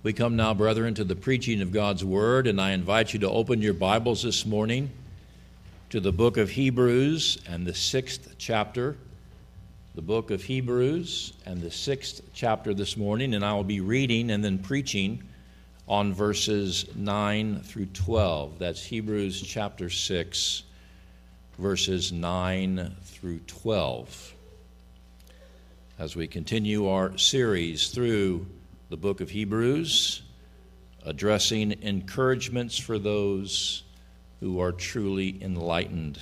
We come now, brethren, to the preaching of God's Word, and I invite you to open your Bibles this morning to the book of Hebrews and the sixth chapter. The book of Hebrews and the sixth chapter this morning, and I will be reading and then preaching on verses 9 through 12. That's Hebrews chapter 6, verses 9 through 12. As we continue our series through the book of Hebrews, addressing encouragements for those who are truly enlightened.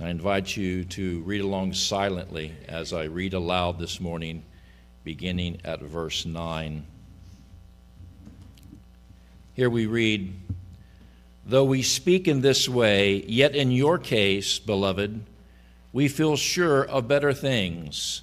I invite you to read along silently as I read aloud this morning, beginning at verse 9. Here we read, Though we speak in this way, yet in your case, beloved, we feel sure of better things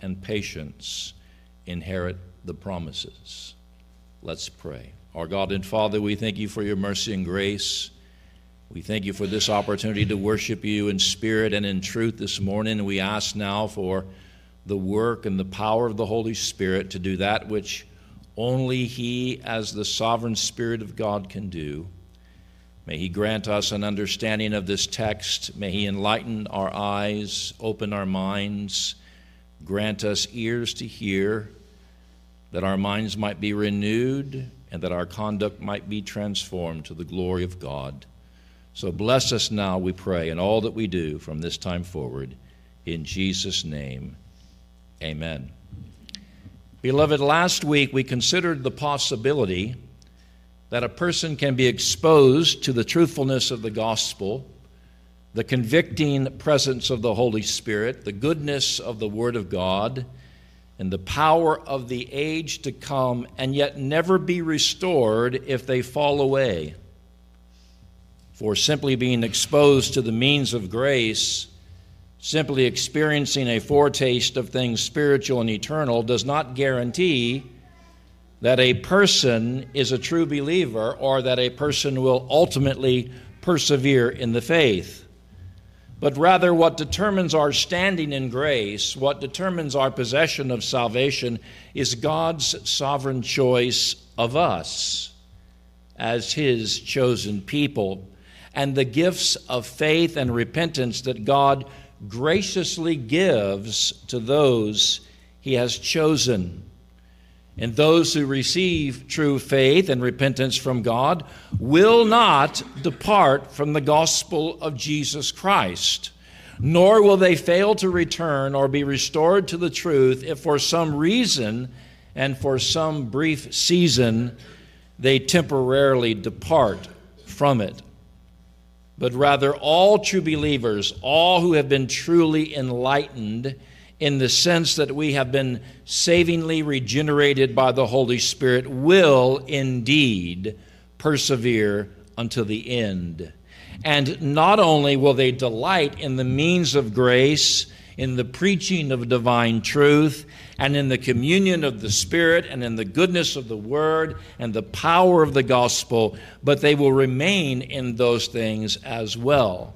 and patience inherit the promises. Let's pray. Our God and Father, we thank you for your mercy and grace. We thank you for this opportunity to worship you in spirit and in truth this morning. We ask now for the work and the power of the Holy Spirit to do that which only He, as the sovereign Spirit of God, can do. May He grant us an understanding of this text. May He enlighten our eyes, open our minds Grant us ears to hear, that our minds might be renewed, and that our conduct might be transformed to the glory of God. So bless us now, we pray, in all that we do from this time forward. In Jesus' name, amen. Beloved, last week we considered the possibility that a person can be exposed to the truthfulness of the gospel the convicting presence of the Holy Spirit, the goodness of the Word of God, and the power of the age to come, and yet never be restored if they fall away. For simply being exposed to the means of grace, simply experiencing a foretaste of things spiritual and eternal, does not guarantee that a person is a true believer or that a person will ultimately persevere in the faith but rather what determines our standing in grace, what determines our possession of salvation, is God's sovereign choice of us as His chosen people, and the gifts of faith and repentance that God graciously gives to those He has chosen. And those who receive true faith and repentance from God will not depart from the gospel of Jesus Christ, nor will they fail to return or be restored to the truth if for some reason and for some brief season they temporarily depart from it. But rather, all true believers, all who have been truly enlightened, in the sense that we have been savingly regenerated by the Holy Spirit, will indeed persevere unto the end. And not only will they delight in the means of grace, in the preaching of divine truth, and in the communion of the Spirit, and in the goodness of the Word, and the power of the gospel, but they will remain in those things as well.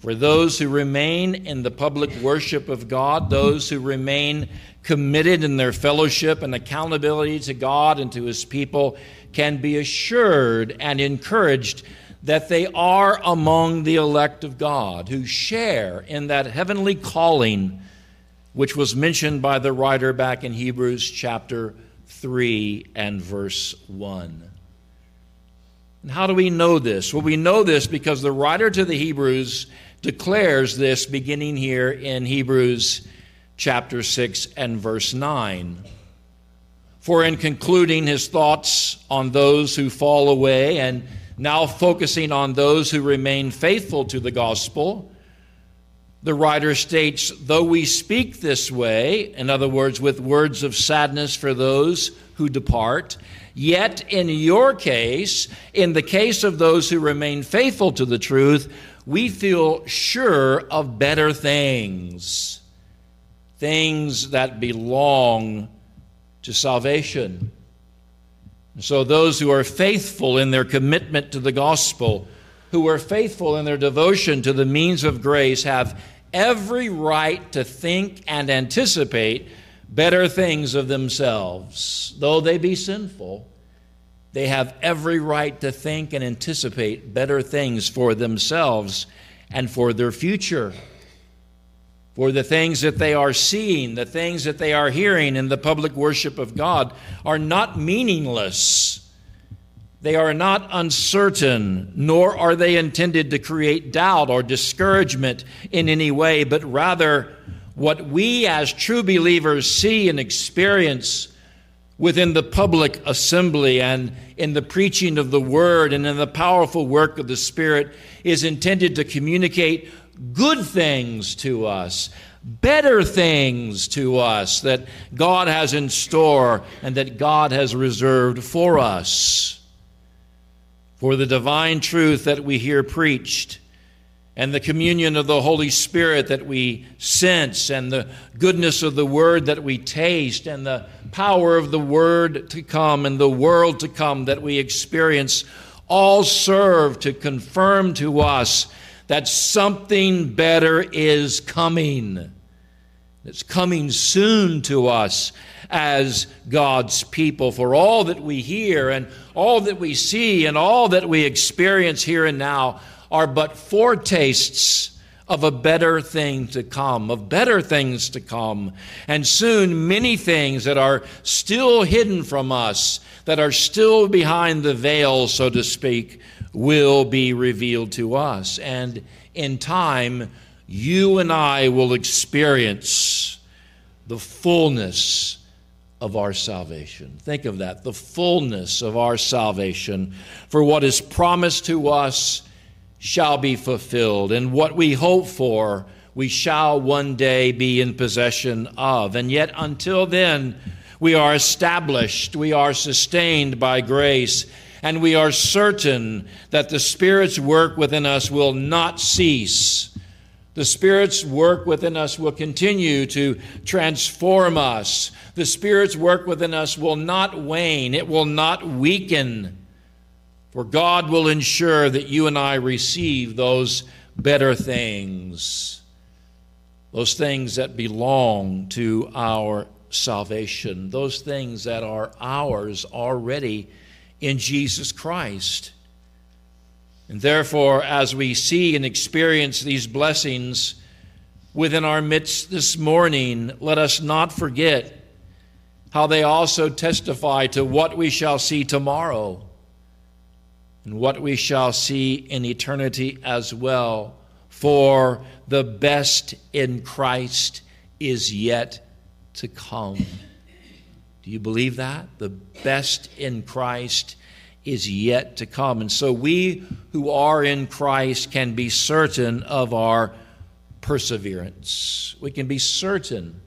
For those who remain in the public worship of God, those who remain committed in their fellowship and accountability to God and to His people, can be assured and encouraged that they are among the elect of God who share in that heavenly calling which was mentioned by the writer back in Hebrews chapter 3 and verse 1. And how do we know this? Well, we know this because the writer to the Hebrews declares this beginning here in Hebrews chapter 6 and verse 9. For in concluding his thoughts on those who fall away and now focusing on those who remain faithful to the gospel, the writer states, Though we speak this way, in other words, with words of sadness for those who depart. Yet in your case, in the case of those who remain faithful to the truth, we feel sure of better things, things that belong to salvation. So, those who are faithful in their commitment to the gospel, who are faithful in their devotion to the means of grace, have every right to think and anticipate better things of themselves. Though they be sinful, they have every right to think and anticipate better things for themselves and for their future. For the things that they are seeing, the things that they are hearing in the public worship of God are not meaningless. They are not uncertain, nor are they intended to create doubt or discouragement in any way, but rather what we as true believers see and experience within the public assembly and in the preaching of the word and in the powerful work of the Spirit is intended to communicate good things to us, better things to us that God has in store and that God has reserved for us. For the divine truth that we hear preached and the communion of the Holy Spirit that we sense, and the goodness of the Word that we taste, and the power of the Word to come and the world to come that we experience, all serve to confirm to us that something better is coming. It's coming soon to us as God's people. For all that we hear and all that we see and all that we experience here and now are but foretastes of a better thing to come, of better things to come. And soon, many things that are still hidden from us, that are still behind the veil, so to speak, will be revealed to us. And in time, you and I will experience the fullness of our salvation. Think of that the fullness of our salvation. For what is promised to us shall be fulfilled, and what we hope for, we shall one day be in possession of. And yet, until then, we are established, we are sustained by grace, and we are certain that the Spirit's work within us will not cease. The Spirit's work within us will continue to transform us. The Spirit's work within us will not wane, it will not weaken. For God will ensure that you and I receive those better things, those things that belong to our salvation, those things that are ours already in Jesus Christ. And therefore, as we see and experience these blessings within our midst this morning, let us not forget how they also testify to what we shall see tomorrow and what we shall see in eternity as well. For the best in Christ is yet to come. Do you believe that? The best in Christ is yet to come. And so we who are in Christ can be certain of our perseverance. We can be certain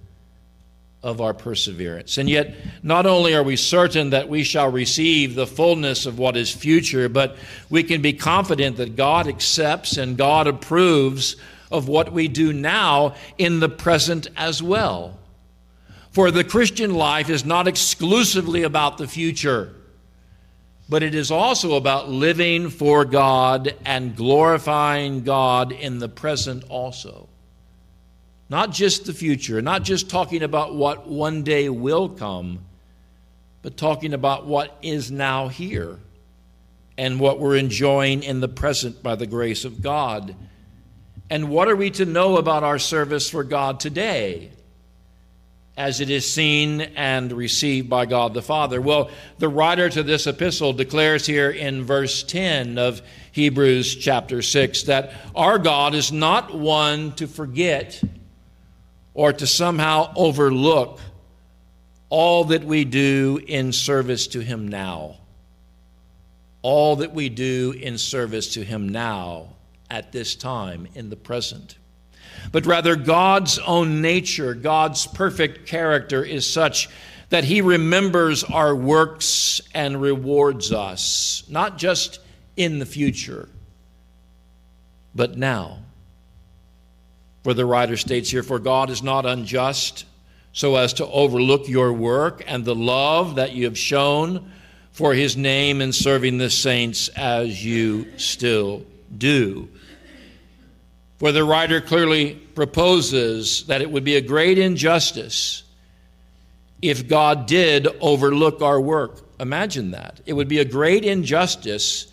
of our perseverance. And yet, not only are we certain that we shall receive the fullness of what is future, but we can be confident that God accepts and God approves of what we do now in the present as well. For the Christian life is not exclusively about the future, but it is also about living for God and glorifying God in the present also. Not just the future, not just talking about what one day will come, but talking about what is now here and what we're enjoying in the present by the grace of God. And what are we to know about our service for God today? as it is seen and received by God the Father. Well, the writer to this epistle declares here in verse 10 of Hebrews chapter 6 that our God is not one to forget or to somehow overlook all that we do in service to Him now. All that we do in service to Him now, at this time, in the present. But rather, God's own nature, God's perfect character is such that He remembers our works and rewards us, not just in the future, but now. For the writer states here, For God is not unjust so as to overlook your work and the love that you have shown for his name in serving the saints as you still do. For the writer clearly proposes that it would be a great injustice if God did overlook our work. Imagine that. It would be a great injustice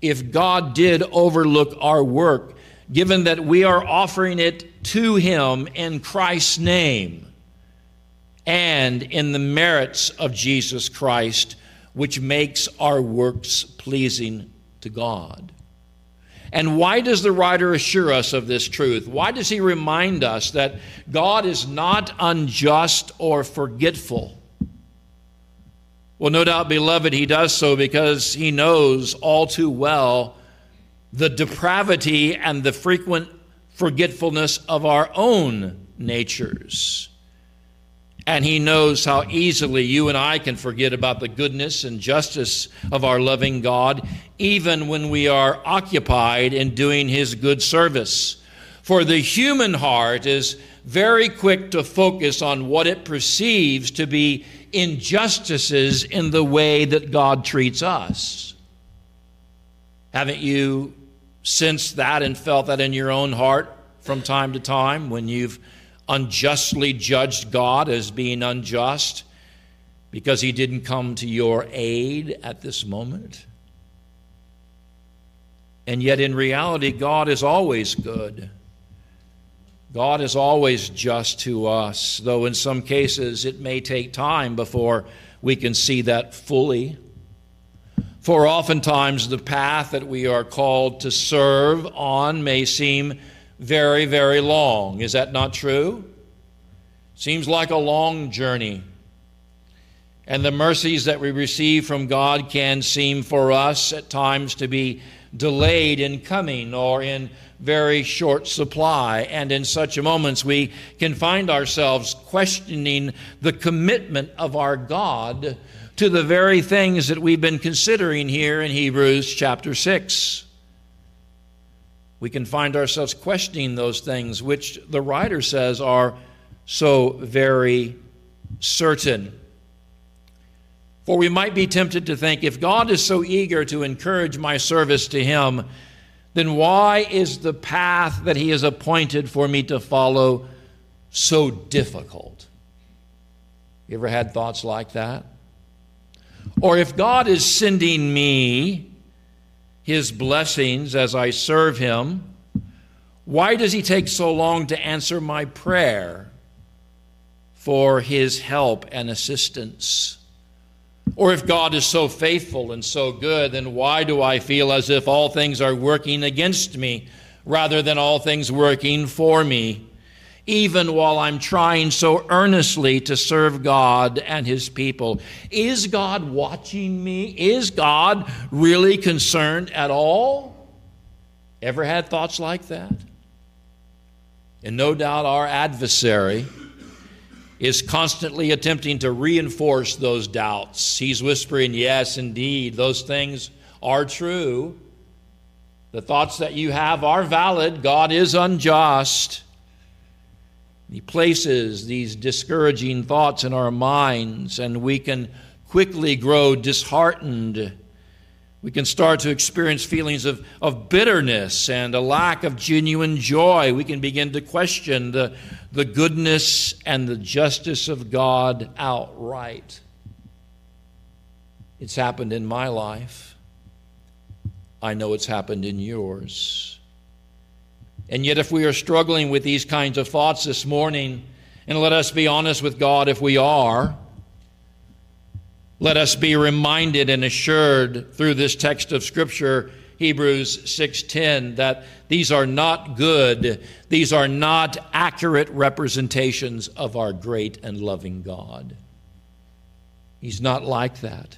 if God did overlook our work, given that we are offering it to Him in Christ's name and in the merits of Jesus Christ, which makes our works pleasing to God. And why does the writer assure us of this truth? Why does he remind us that God is not unjust or forgetful? Well, no doubt, beloved, he does so because he knows all too well the depravity and the frequent forgetfulness of our own natures. And he knows how easily you and I can forget about the goodness and justice of our loving God, even when we are occupied in doing his good service. For the human heart is very quick to focus on what it perceives to be injustices in the way that God treats us. Haven't you sensed that and felt that in your own heart from time to time when you've unjustly judged God as being unjust because he didn't come to your aid at this moment. And yet, in reality, God is always good. God is always just to us, though in some cases it may take time before we can see that fully. For oftentimes the path that we are called to serve on may seem very, very long. Is that not true? Seems like a long journey. And the mercies that we receive from God can seem for us at times to be delayed in coming or in very short supply. And in such moments, we can find ourselves questioning the commitment of our God to the very things that we've been considering here in Hebrews chapter 6 we can find ourselves questioning those things, which the writer says are so very certain. For we might be tempted to think if God is so eager to encourage my service to Him, then why is the path that He has appointed for me to follow so difficult? You ever had thoughts like that? Or if God is sending me his blessings as I serve him, why does he take so long to answer my prayer for his help and assistance? Or if God is so faithful and so good, then why do I feel as if all things are working against me rather than all things working for me? Even while I'm trying so earnestly to serve God and His people. Is God watching me? Is God really concerned at all? Ever had thoughts like that? And no doubt our adversary is constantly attempting to reinforce those doubts. He's whispering, Yes, indeed, those things are true. The thoughts that you have are valid. God is unjust. He places these discouraging thoughts in our minds, and we can quickly grow disheartened. We can start to experience feelings of, of bitterness and a lack of genuine joy. We can begin to question the, the goodness and the justice of God outright. It's happened in my life. I know it's happened in yours. And yet, if we are struggling with these kinds of thoughts this morning, and let us be honest with God if we are, let us be reminded and assured through this text of Scripture, Hebrews 6:10, that these are not good, these are not accurate representations of our great and loving God. He's not like that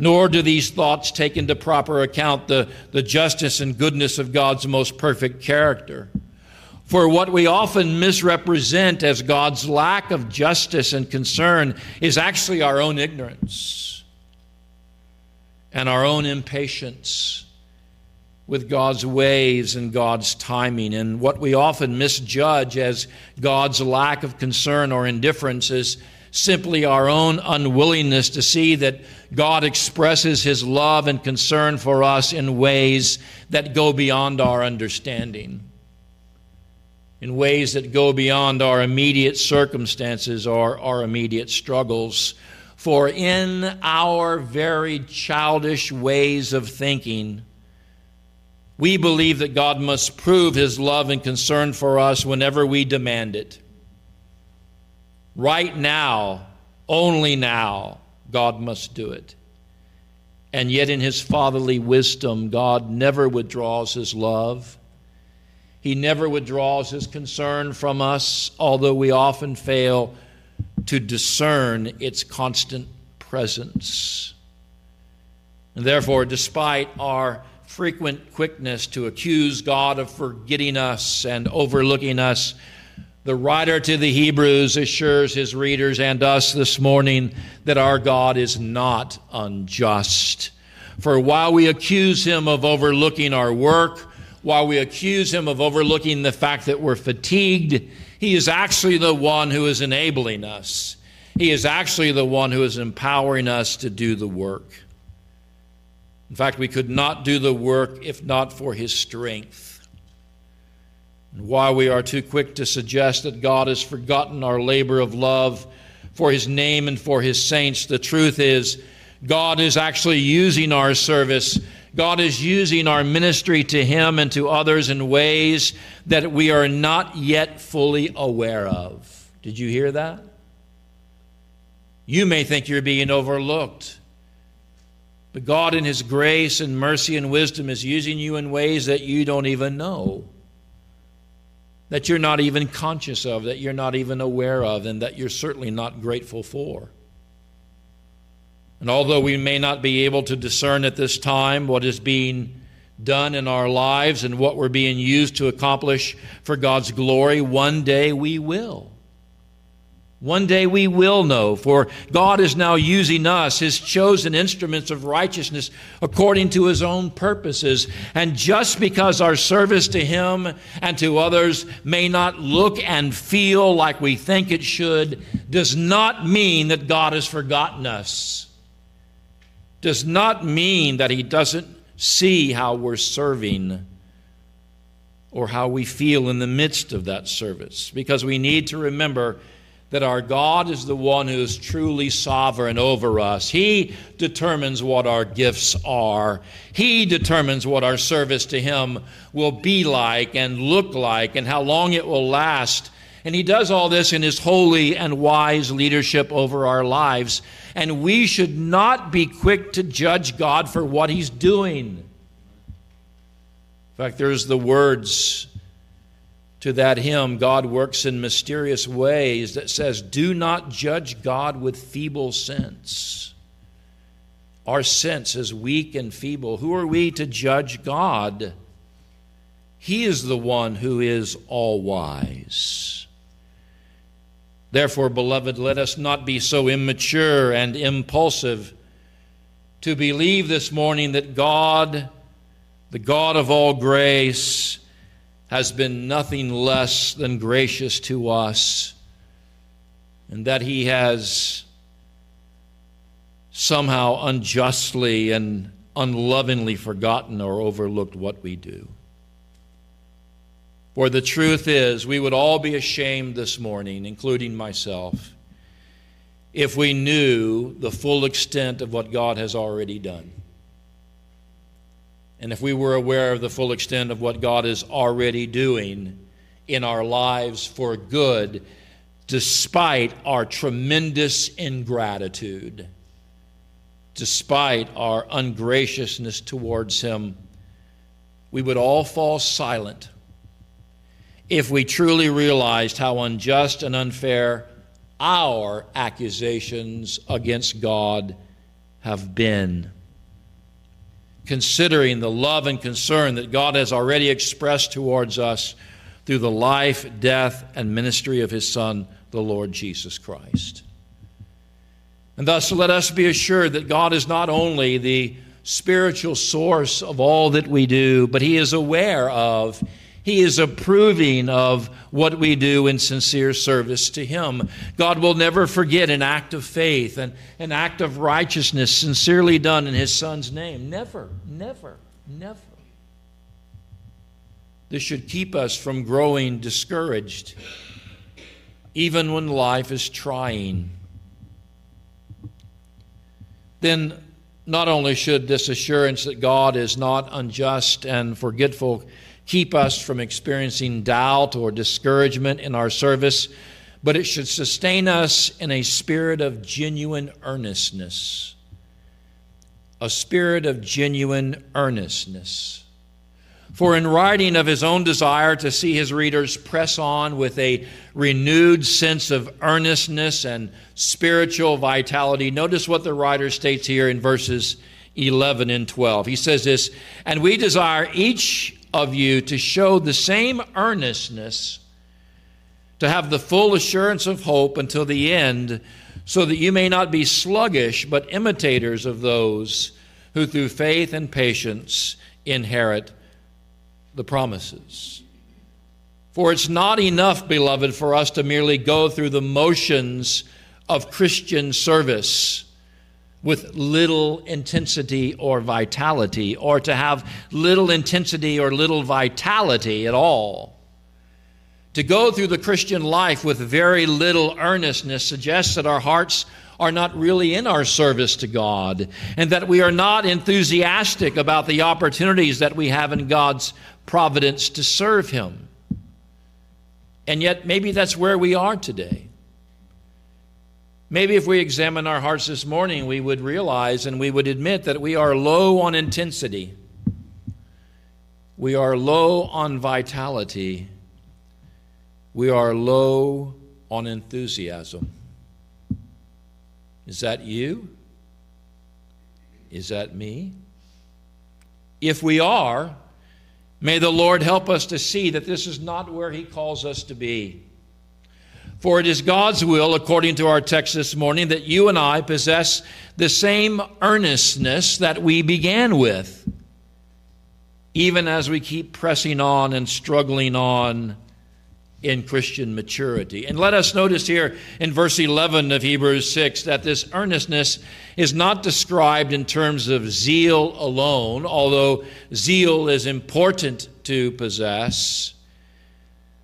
nor do these thoughts take into proper account the, the justice and goodness of God's most perfect character. For what we often misrepresent as God's lack of justice and concern is actually our own ignorance and our own impatience with God's ways and God's timing. And what we often misjudge as God's lack of concern or indifference is simply our own unwillingness to see that God expresses His love and concern for us in ways that go beyond our understanding in ways that go beyond our immediate circumstances or our immediate struggles. For in our very childish ways of thinking, we believe that God must prove his love and concern for us whenever we demand it. Right now, only now, God must do it. And yet, in his fatherly wisdom, God never withdraws his love he never withdraws his concern from us, although we often fail to discern its constant presence. And therefore, despite our frequent quickness to accuse God of forgetting us and overlooking us, the writer to the Hebrews assures his readers and us this morning that our God is not unjust. For while we accuse him of overlooking our work, while we accuse him of overlooking the fact that we're fatigued, he is actually the one who is enabling us. He is actually the one who is empowering us to do the work. In fact, we could not do the work if not for his strength. And while we are too quick to suggest that God has forgotten our labor of love for his name and for his saints, the truth is God is actually using our service God is using our ministry to Him and to others in ways that we are not yet fully aware of. Did you hear that? You may think you're being overlooked. But God, in His grace and mercy and wisdom, is using you in ways that you don't even know, that you're not even conscious of, that you're not even aware of, and that you're certainly not grateful for. And although we may not be able to discern at this time what is being done in our lives and what we're being used to accomplish for God's glory, one day we will. One day we will know, for God is now using us, His chosen instruments of righteousness, according to His own purposes. And just because our service to Him and to others may not look and feel like we think it should, does not mean that God has forgotten us does not mean that he doesn't see how we're serving or how we feel in the midst of that service. Because we need to remember that our God is the one who is truly sovereign over us. He determines what our gifts are, He determines what our service to Him will be like and look like and how long it will last. And He does all this in His holy and wise leadership over our lives and we should not be quick to judge God for what He's doing. In fact, there's the words to that hymn, God works in mysterious ways, that says, Do not judge God with feeble sense. Our sense is weak and feeble. Who are we to judge God? He is the one who is all wise. Therefore, beloved, let us not be so immature and impulsive to believe this morning that God, the God of all grace, has been nothing less than gracious to us, and that He has somehow unjustly and unlovingly forgotten or overlooked what we do. For the truth is, we would all be ashamed this morning, including myself, if we knew the full extent of what God has already done. And if we were aware of the full extent of what God is already doing in our lives for good, despite our tremendous ingratitude, despite our ungraciousness towards Him, we would all fall silent if we truly realized how unjust and unfair our accusations against God have been. Considering the love and concern that God has already expressed towards us through the life, death, and ministry of his Son, the Lord Jesus Christ. And thus, let us be assured that God is not only the spiritual source of all that we do, but he is aware of he is approving of what we do in sincere service to Him. God will never forget an act of faith and an act of righteousness sincerely done in His Son's name. Never, never, never. This should keep us from growing discouraged, even when life is trying. Then, not only should this assurance that God is not unjust and forgetful keep us from experiencing doubt or discouragement in our service, but it should sustain us in a spirit of genuine earnestness. A spirit of genuine earnestness. For in writing of his own desire to see his readers press on with a renewed sense of earnestness and spiritual vitality, notice what the writer states here in verses 11 and 12. He says this, and we desire each of you to show the same earnestness, to have the full assurance of hope until the end, so that you may not be sluggish, but imitators of those who through faith and patience inherit the promises. For it's not enough, beloved, for us to merely go through the motions of Christian service with little intensity or vitality, or to have little intensity or little vitality at all. To go through the Christian life with very little earnestness suggests that our hearts are not really in our service to God, and that we are not enthusiastic about the opportunities that we have in God's providence to serve Him. And yet, maybe that's where we are today. Maybe if we examine our hearts this morning, we would realize and we would admit that we are low on intensity. We are low on vitality. We are low on enthusiasm. Is that you? Is that me? If we are, may the Lord help us to see that this is not where He calls us to be. For it is God's will, according to our text this morning, that you and I possess the same earnestness that we began with, even as we keep pressing on and struggling on in Christian maturity. And let us notice here in verse 11 of Hebrews 6 that this earnestness is not described in terms of zeal alone, although zeal is important to possess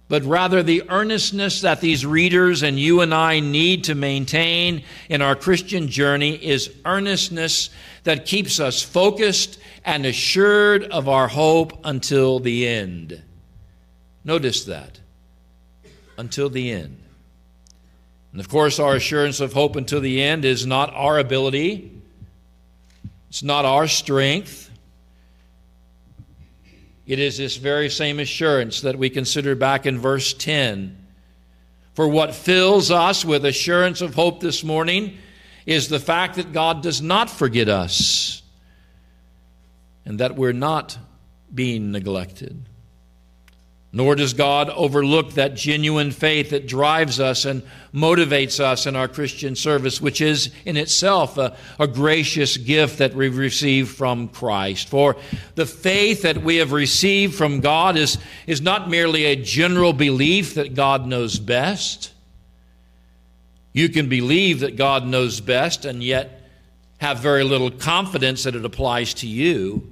but rather the earnestness that these readers and you and I need to maintain in our Christian journey is earnestness that keeps us focused and assured of our hope until the end. Notice that. Until the end. And of course, our assurance of hope until the end is not our ability, it's not our strength. It is this very same assurance that we consider back in verse 10. For what fills us with assurance of hope this morning is the fact that God does not forget us and that we're not being neglected. Nor does God overlook that genuine faith that drives us and motivates us in our Christian service, which is in itself a, a, gracious gift that we've received from Christ. For the faith that we have received from God is, is not merely a general belief that God knows best. You can believe that God knows best and yet have very little confidence that it applies to you.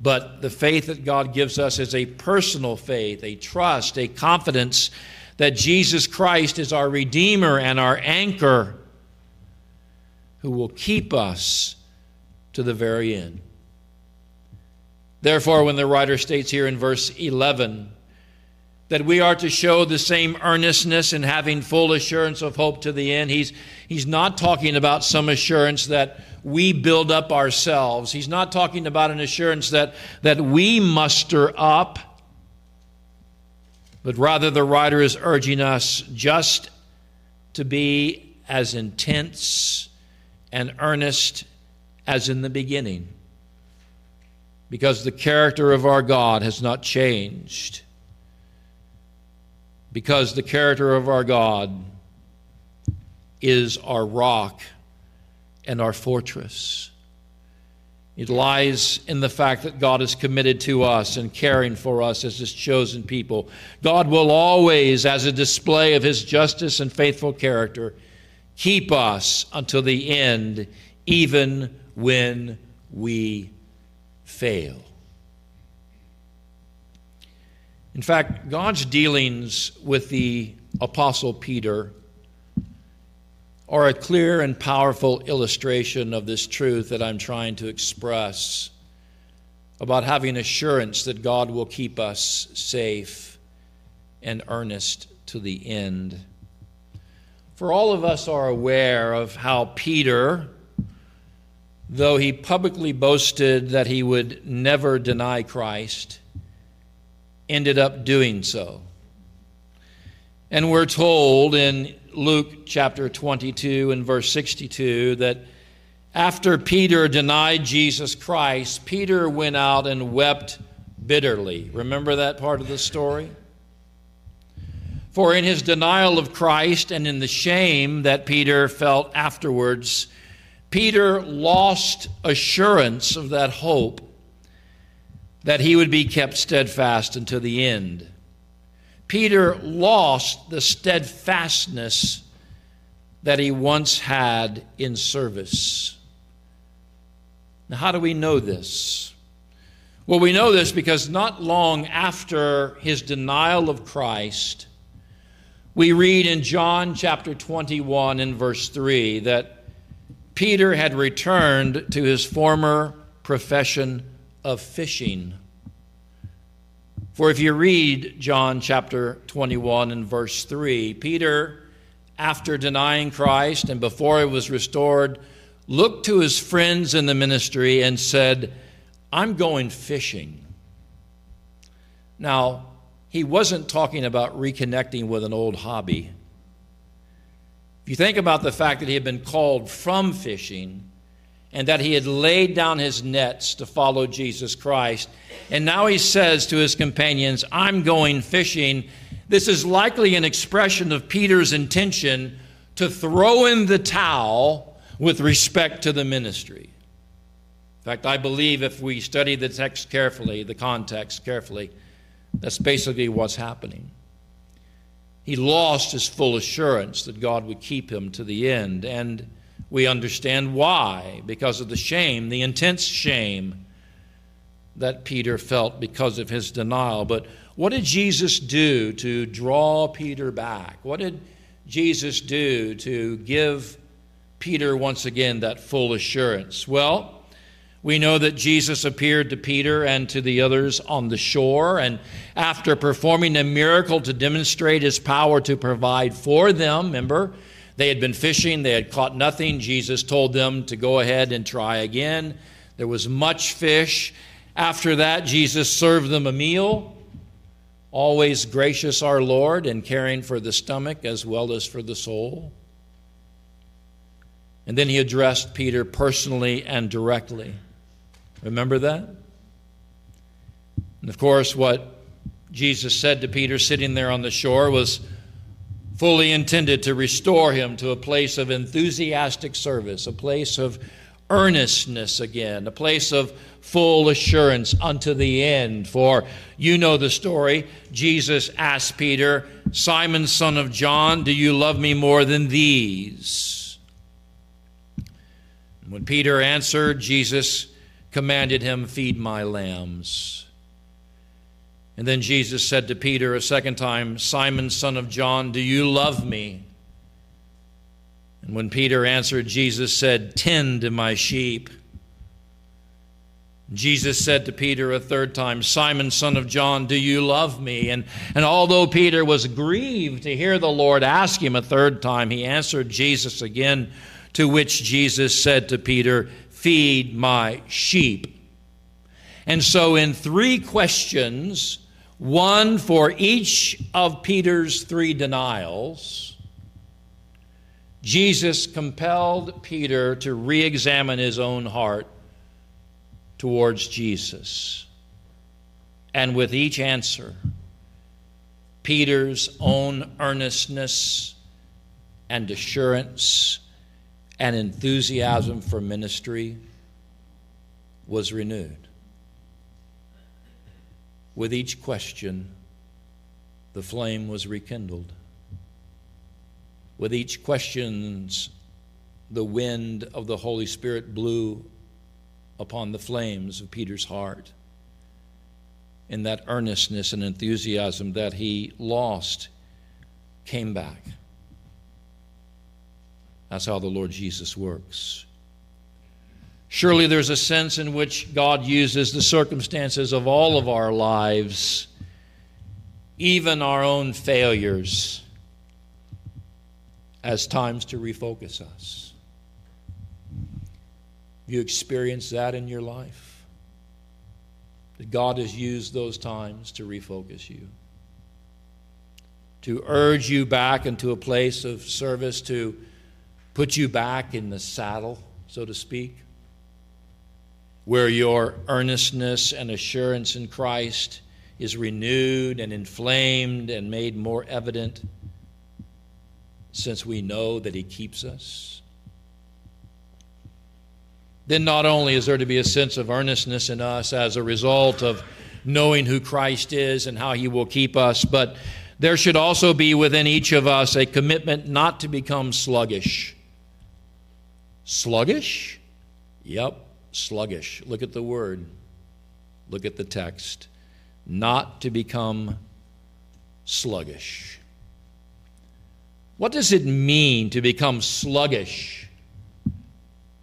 But the faith that God gives us is a personal faith, a trust, a confidence that Jesus Christ is our Redeemer and our anchor who will keep us to the very end. Therefore, when the writer states here in verse 11 that we are to show the same earnestness in having full assurance of hope to the end, he's, he's not talking about some assurance that we build up ourselves. He's not talking about an assurance that, that we muster up, but rather the writer is urging us just to be as intense and earnest as in the beginning. Because the character of our God has not changed. Because the character of our God is our rock and our fortress. It lies in the fact that God is committed to us and caring for us as His chosen people. God will always, as a display of His justice and faithful character, keep us until the end, even when we fail. In fact, God's dealings with the Apostle Peter are a clear and powerful illustration of this truth that I'm trying to express about having assurance that God will keep us safe and earnest to the end. For all of us are aware of how Peter, though he publicly boasted that he would never deny Christ, ended up doing so. And we're told in Luke chapter 22 and verse 62 that after Peter denied Jesus Christ, Peter went out and wept bitterly. Remember that part of the story? For in his denial of Christ and in the shame that Peter felt afterwards, Peter lost assurance of that hope that he would be kept steadfast until the end. Peter lost the steadfastness that he once had in service. Now, how do we know this? Well, we know this because not long after his denial of Christ, we read in John chapter 21 and verse 3 that Peter had returned to his former profession of fishing. For if you read John chapter 21 and verse 3, Peter, after denying Christ and before he was restored, looked to his friends in the ministry and said, I'm going fishing. Now, he wasn't talking about reconnecting with an old hobby. If you think about the fact that he had been called from fishing, and that he had laid down his nets to follow Jesus Christ. And now he says to his companions, I'm going fishing. This is likely an expression of Peter's intention to throw in the towel with respect to the ministry. In fact, I believe if we study the text carefully, the context carefully, that's basically what's happening. He lost his full assurance that God would keep him to the end. And we understand why, because of the shame, the intense shame that Peter felt because of his denial. But what did Jesus do to draw Peter back? What did Jesus do to give Peter once again that full assurance? Well, we know that Jesus appeared to Peter and to the others on the shore, and after performing a miracle to demonstrate his power to provide for them, remember, they had been fishing, they had caught nothing. Jesus told them to go ahead and try again. There was much fish. After that, Jesus served them a meal. Always gracious, our Lord, and caring for the stomach as well as for the soul. And then he addressed Peter personally and directly. Remember that? And of course, what Jesus said to Peter sitting there on the shore was, fully intended to restore him to a place of enthusiastic service, a place of earnestness again, a place of full assurance unto the end. For you know the story. Jesus asked Peter, Simon, son of John, do you love me more than these? When Peter answered, Jesus commanded him, Feed my lambs. And then Jesus said to Peter a second time, Simon, son of John, do you love me? And when Peter answered, Jesus said, Tend to my sheep. Jesus said to Peter a third time, Simon, son of John, do you love me? And, and although Peter was grieved to hear the Lord ask him a third time, he answered Jesus again, to which Jesus said to Peter, Feed my sheep. And so, in three questions, one for each of Peter's three denials, Jesus compelled Peter to re examine his own heart towards Jesus. And with each answer, Peter's own earnestness and assurance and enthusiasm for ministry was renewed. With each question, the flame was rekindled. With each question, the wind of the Holy Spirit blew upon the flames of Peter's heart. In that earnestness and enthusiasm that he lost came back. That's how the Lord Jesus works. Surely there's a sense in which God uses the circumstances of all of our lives, even our own failures, as times to refocus us. Have you experienced that in your life? That God has used those times to refocus you, to urge you back into a place of service, to put you back in the saddle, so to speak, where your earnestness and assurance in Christ is renewed and inflamed and made more evident since we know that He keeps us then not only is there to be a sense of earnestness in us as a result of knowing who Christ is and how he will keep us, but there should also be within each of us a commitment not to become sluggish. Sluggish? Yep, sluggish. Look at the word, look at the text. Not to become sluggish. What does it mean to become sluggish?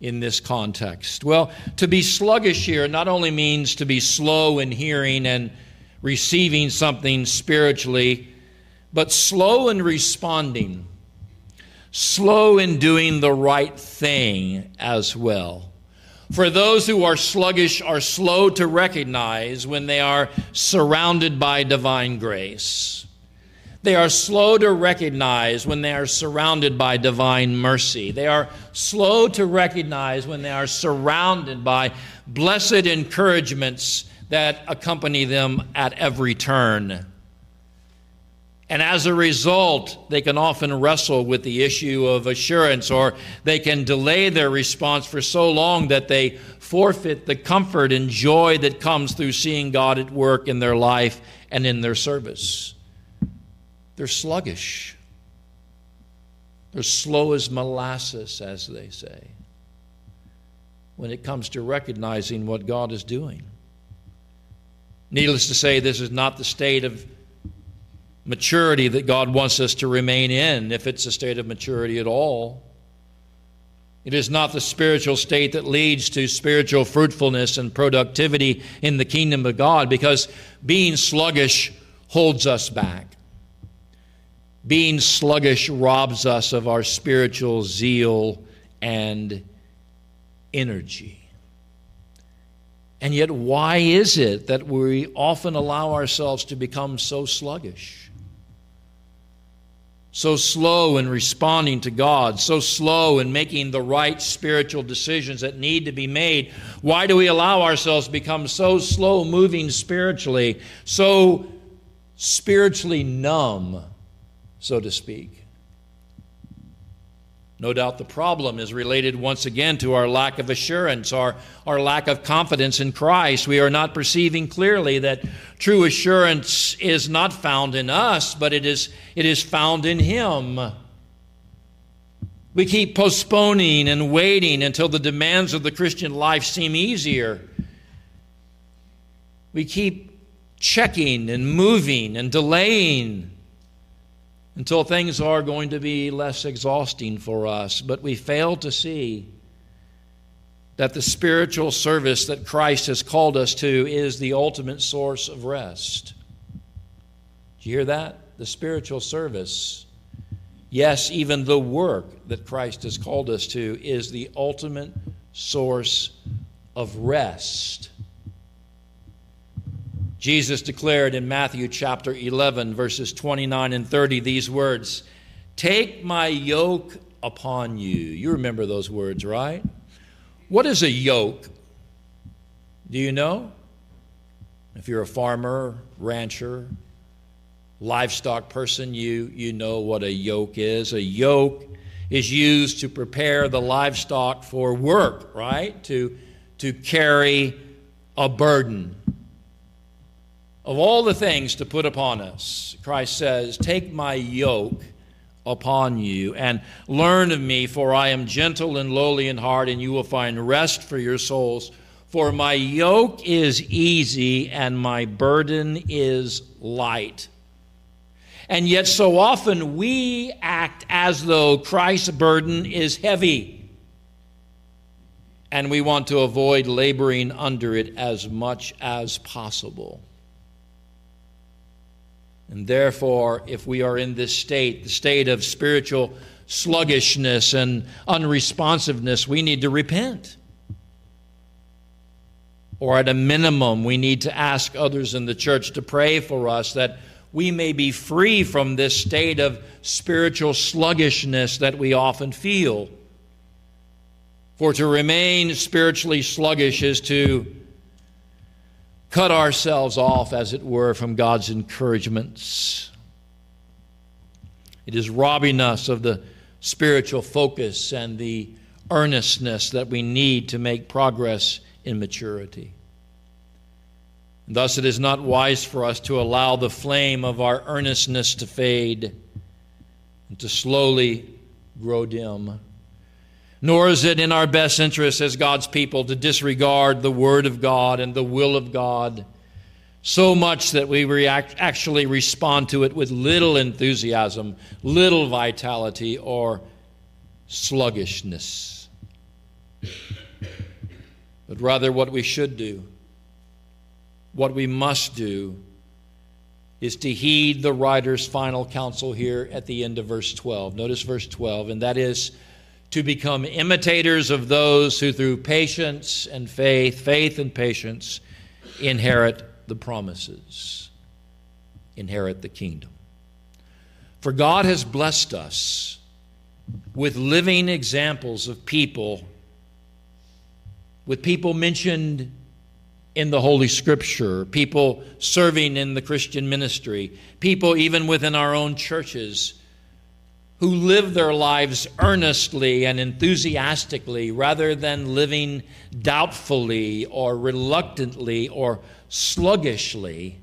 in this context? Well, to be sluggish here not only means to be slow in hearing and receiving something spiritually, but slow in responding, slow in doing the right thing as well. For those who are sluggish are slow to recognize when they are surrounded by divine grace. They are slow to recognize when they are surrounded by divine mercy. They are slow to recognize when they are surrounded by blessed encouragements that accompany them at every turn. And as a result, they can often wrestle with the issue of assurance, or they can delay their response for so long that they forfeit the comfort and joy that comes through seeing God at work in their life and in their service. They're sluggish. They're slow as molasses, as they say, when it comes to recognizing what God is doing. Needless to say, this is not the state of maturity that God wants us to remain in, if it's a state of maturity at all. It is not the spiritual state that leads to spiritual fruitfulness and productivity in the kingdom of God because being sluggish holds us back. Being sluggish robs us of our spiritual zeal and energy. And yet, why is it that we often allow ourselves to become so sluggish? So slow in responding to God, so slow in making the right spiritual decisions that need to be made. Why do we allow ourselves to become so slow moving spiritually, so spiritually numb? so to speak. No doubt the problem is related once again to our lack of assurance, our, our lack of confidence in Christ. We are not perceiving clearly that true assurance is not found in us, but it is, it is found in Him. We keep postponing and waiting until the demands of the Christian life seem easier. We keep checking and moving and delaying until things are going to be less exhausting for us. But we fail to see that the spiritual service that Christ has called us to is the ultimate source of rest. Do you hear that? The spiritual service. Yes, even the work that Christ has called us to is the ultimate source of rest. Jesus declared in Matthew chapter 11, verses 29 and 30, these words Take my yoke upon you. You remember those words, right? What is a yoke? Do you know? If you're a farmer, rancher, livestock person, you, you know what a yoke is. A yoke is used to prepare the livestock for work, right? To, to carry a burden. Of all the things to put upon us, Christ says, Take my yoke upon you and learn of me, for I am gentle and lowly in heart, and you will find rest for your souls. For my yoke is easy and my burden is light. And yet, so often we act as though Christ's burden is heavy. And we want to avoid laboring under it as much as possible. And therefore, if we are in this state, the state of spiritual sluggishness and unresponsiveness, we need to repent. Or at a minimum, we need to ask others in the church to pray for us that we may be free from this state of spiritual sluggishness that we often feel. For to remain spiritually sluggish is to cut ourselves off, as it were, from God's encouragements. It is robbing us of the spiritual focus and the earnestness that we need to make progress in maturity. Thus, it is not wise for us to allow the flame of our earnestness to fade and to slowly grow dim nor is it in our best interest as God's people to disregard the Word of God and the will of God so much that we react, actually respond to it with little enthusiasm, little vitality, or sluggishness. But rather, what we should do, what we must do, is to heed the writer's final counsel here at the end of verse 12. Notice verse 12, and that is to become imitators of those who, through patience and faith, faith and patience, inherit the promises, inherit the kingdom. For God has blessed us with living examples of people, with people mentioned in the Holy Scripture, people serving in the Christian ministry, people even within our own churches who live their lives earnestly and enthusiastically rather than living doubtfully or reluctantly or sluggishly.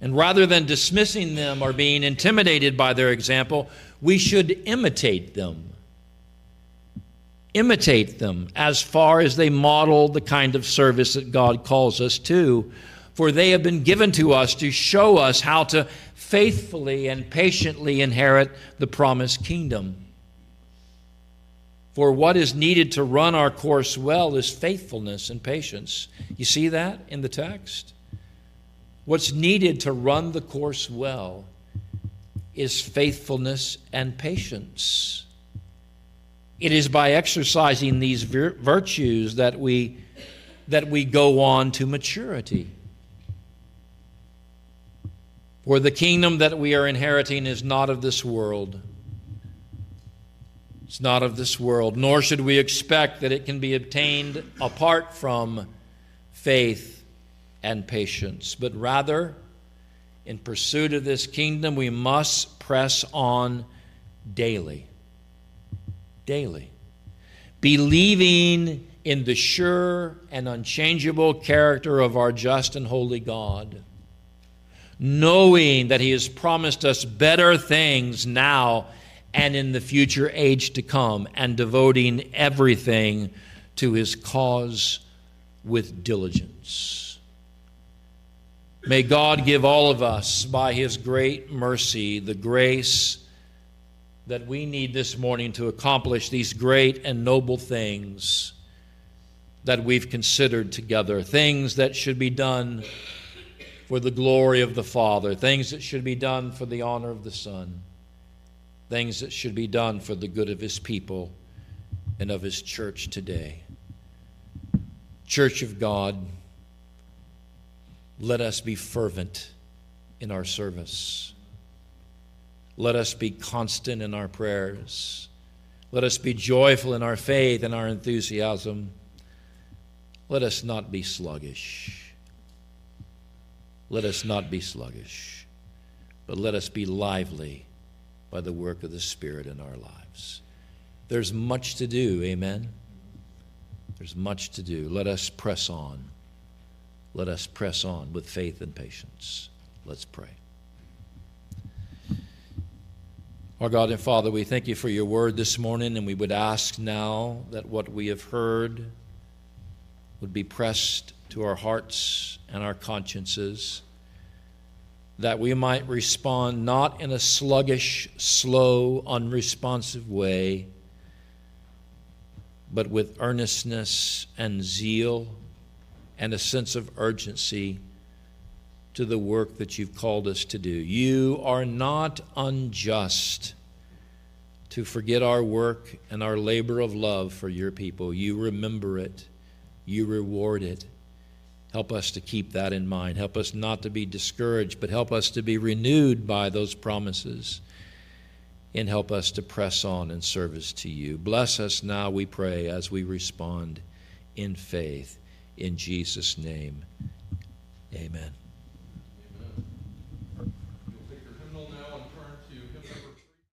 And rather than dismissing them or being intimidated by their example, we should imitate them. Imitate them as far as they model the kind of service that God calls us to. For they have been given to us to show us how to faithfully and patiently inherit the promised kingdom. For what is needed to run our course well is faithfulness and patience. You see that in the text? What's needed to run the course well is faithfulness and patience. It is by exercising these virtues that we, that we go on to maturity. For the kingdom that we are inheriting is not of this world. It's not of this world, nor should we expect that it can be obtained apart from faith and patience, but rather, in pursuit of this kingdom, we must press on daily. Daily. Believing in the sure and unchangeable character of our just and holy God knowing that He has promised us better things now and in the future age to come, and devoting everything to His cause with diligence. May God give all of us, by His great mercy, the grace that we need this morning to accomplish these great and noble things that we've considered together, things that should be done for the glory of the Father, things that should be done for the honor of the Son, things that should be done for the good of His people and of His church today. Church of God, let us be fervent in our service. Let us be constant in our prayers. Let us be joyful in our faith and our enthusiasm. Let us not be sluggish let us not be sluggish. but let us be lively by the work of the Spirit in our lives. There's much to do, amen? There's much to do. Let us press on. Let us press on with faith and patience. Let's pray. Our God and Father, we thank you for your word this morning, and we would ask now that what we have heard would be pressed to our hearts and our consciences that we might respond not in a sluggish, slow, unresponsive way, but with earnestness and zeal and a sense of urgency to the work that you've called us to do. You are not unjust to forget our work and our labor of love for your people. You remember it, you reward it. Help us to keep that in mind. Help us not to be discouraged, but help us to be renewed by those promises. And help us to press on in service to you. Bless us now, we pray, as we respond in faith. In Jesus' name, amen.